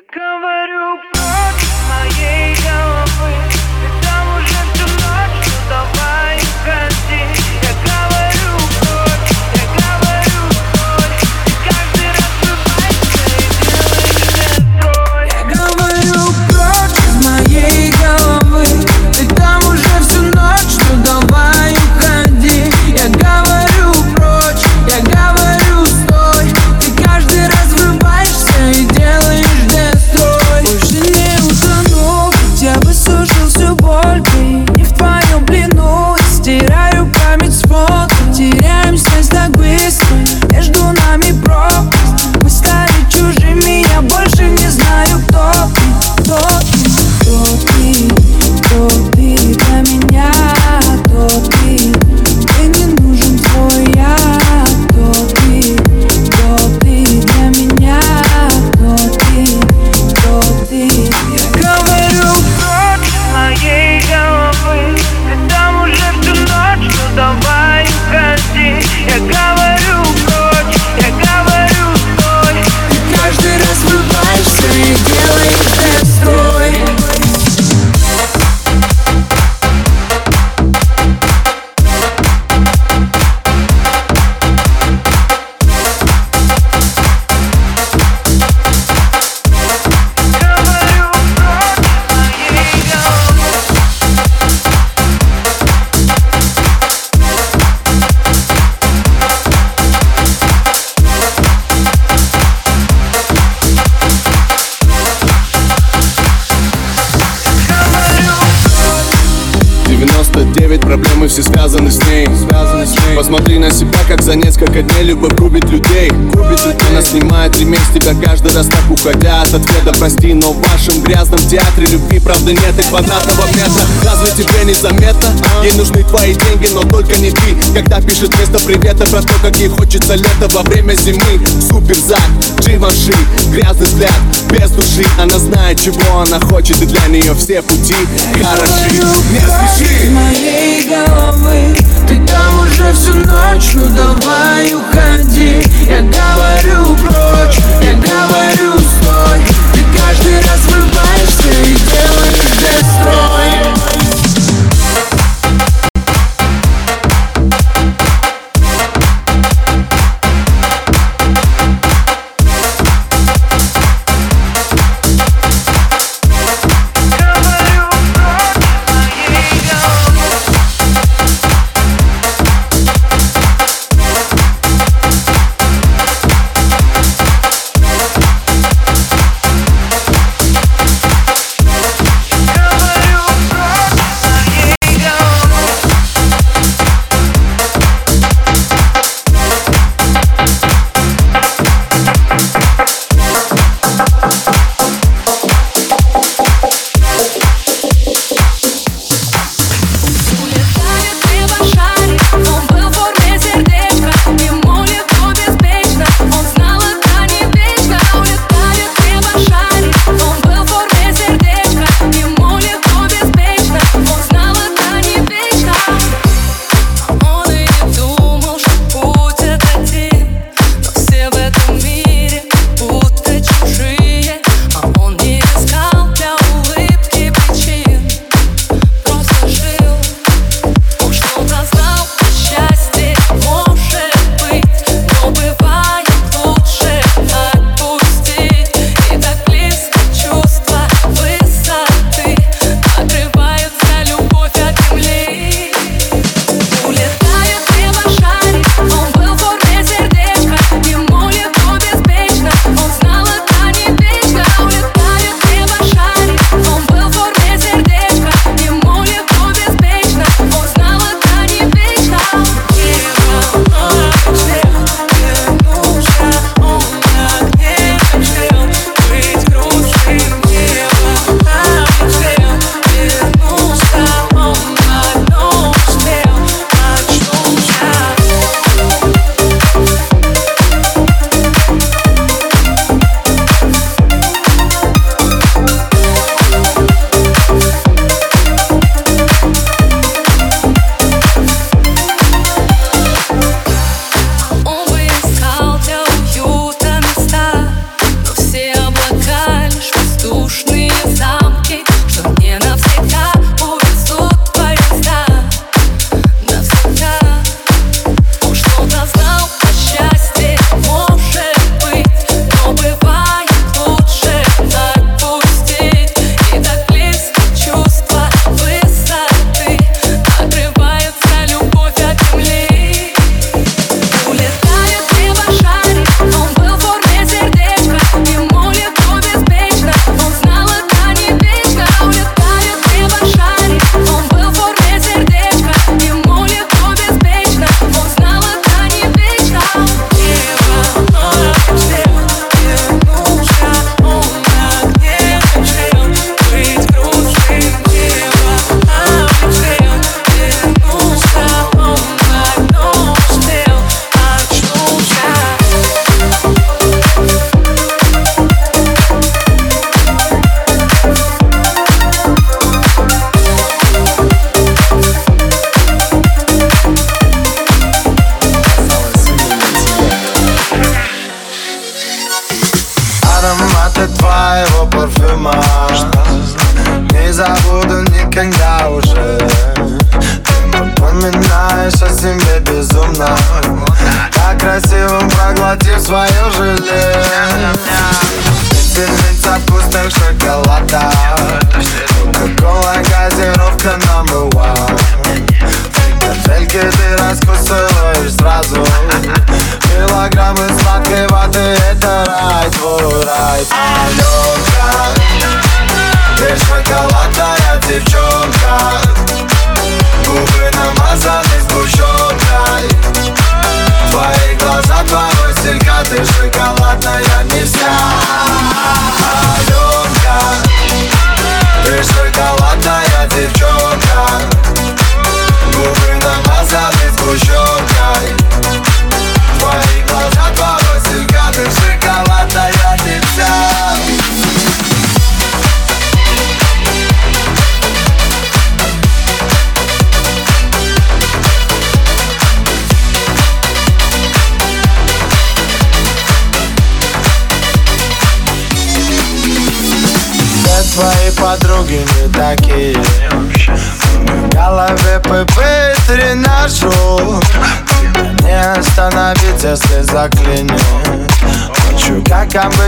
Я говорю правды нет и квадратного метра. Разве тебе незаметно? Ей нужны твои деньги, но только не ты. Когда пишет вместо привета про то, как ей хочется лето во время зимы. Супер зад, джимаши, грязный взгляд, без души. Она знает, чего она хочет и для нее все пути хороши. Не спеши! моей головы Ты там уже всю ночь, ну давай уходи. Я говорю прочь, я говорю стой. Ты каждый раз врываешься и делаешь destroy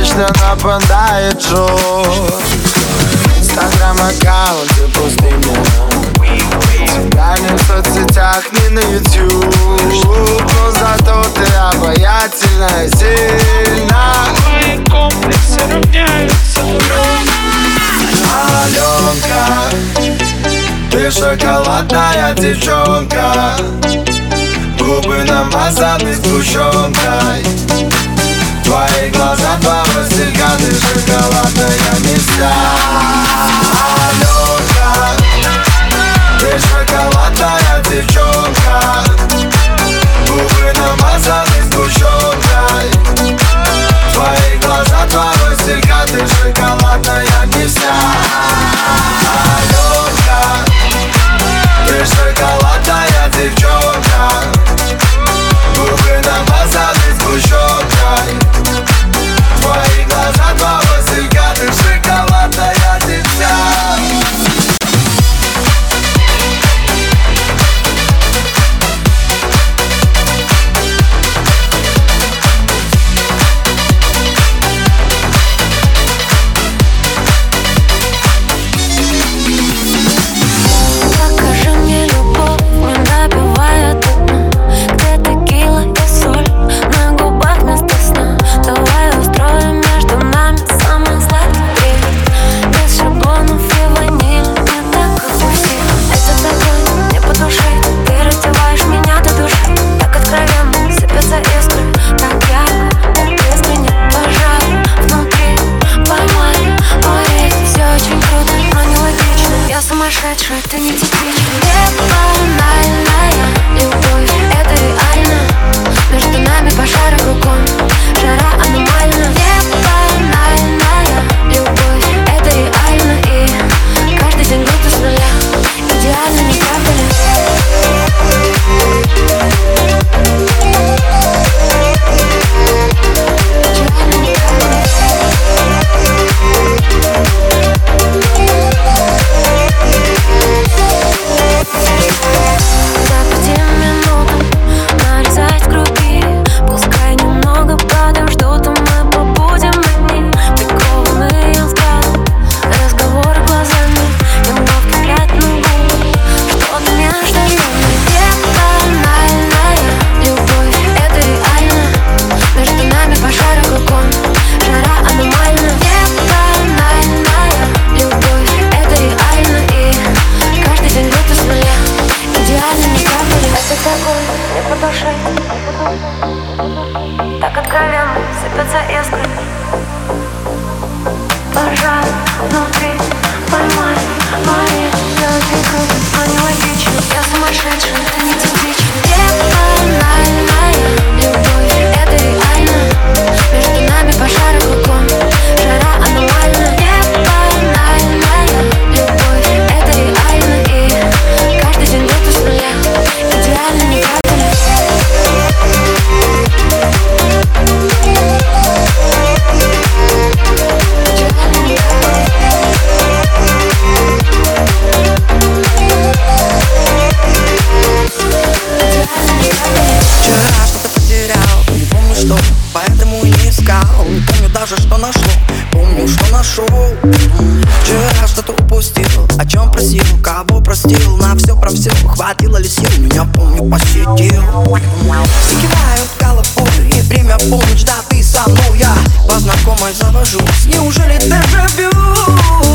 вечно нападает жор Инстаграм-аккаунт и пустыня Тебя не в соцсетях, не на YouTube Но зато ты обаятельная, и сильна. Мои комплексы равняются. Аленка, ты шоколадная девчонка? Губы намазаны сгущенкой. Твои глаза два василька, ты шоколадная мечта. Делали все, меня помню, посетил Все кивают головой, и время полночь, да ты со мной. Я по знакомой завожусь, неужели живешь?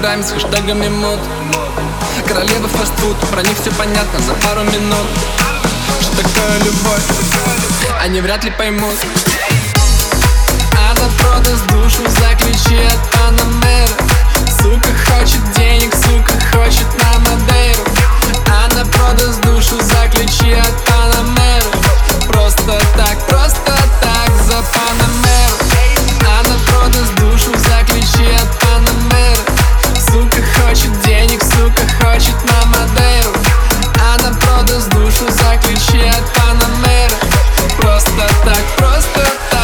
инстаграме с хэштегами мод. Королевы фастфуд, про них все понятно за пару минут. Что такое любовь, они вряд ли поймут. Она продаст душу за ключи от Панамера. Сука хочет денег, сука хочет на Мадейру. Она продаст душу за ключи от Панамера. Просто так, просто так за Панамеру Она а продаст душу за ключи от Панамера. Сука хочет денег, сука хочет на Мадейру. Она продаст душу за ключи от Панамера. Просто так, просто так.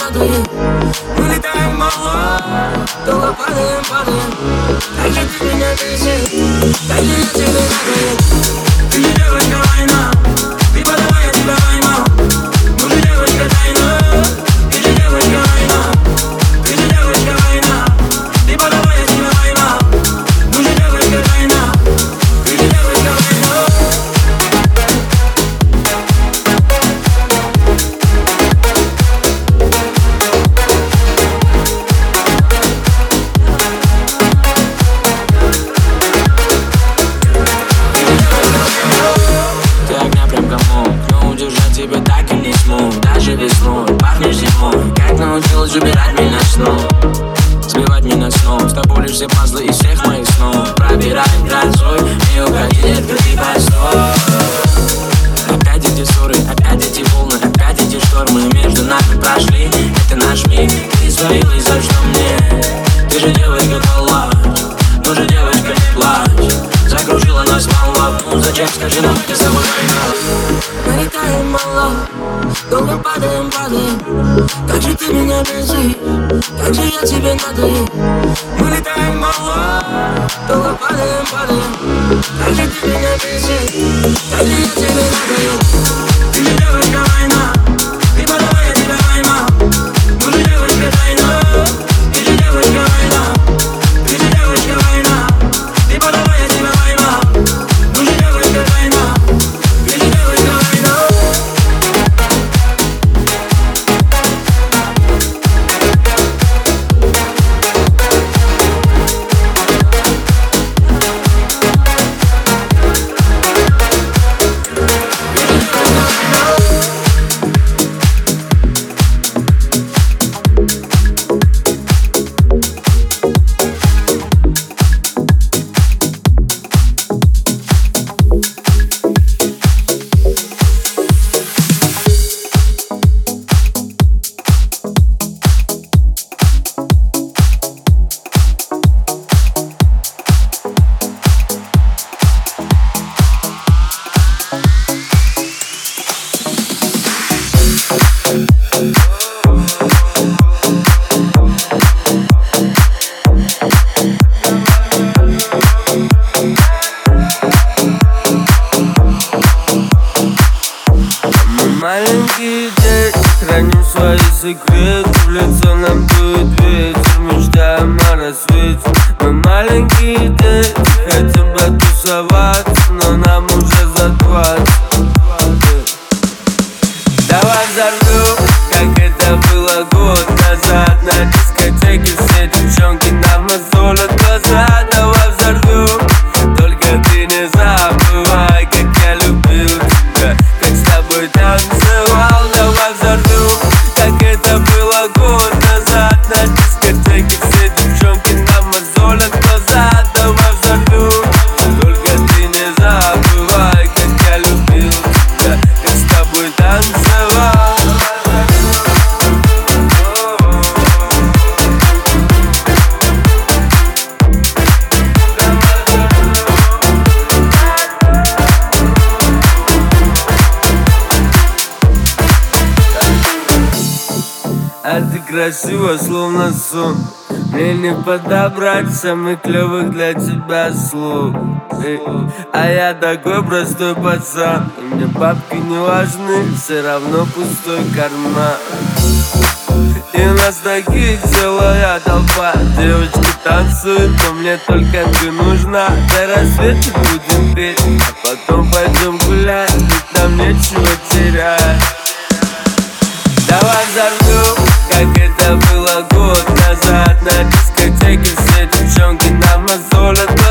надуем Мы летаем мало, долго падаем, падаем Так же ты меня бесит, так же я тебя радует я тебе надоел Мы летаем мало, долго падаем, падаем Как же ты меня бесишь, как же я тебе надоел красиво, словно сон. Мне не подобрать самых клевых для тебя слов. Э, а я такой простой пацан. Мне бабки не важны, все равно пустой карман. И у нас такие целая толпа. Девочки танцуют, но мне только ты нужна. До рассвета будем петь, а потом пойдем гулять. Ведь нам нечего терять. Давай взорвем это было год назад На дискотеке все девчонки нам мозолят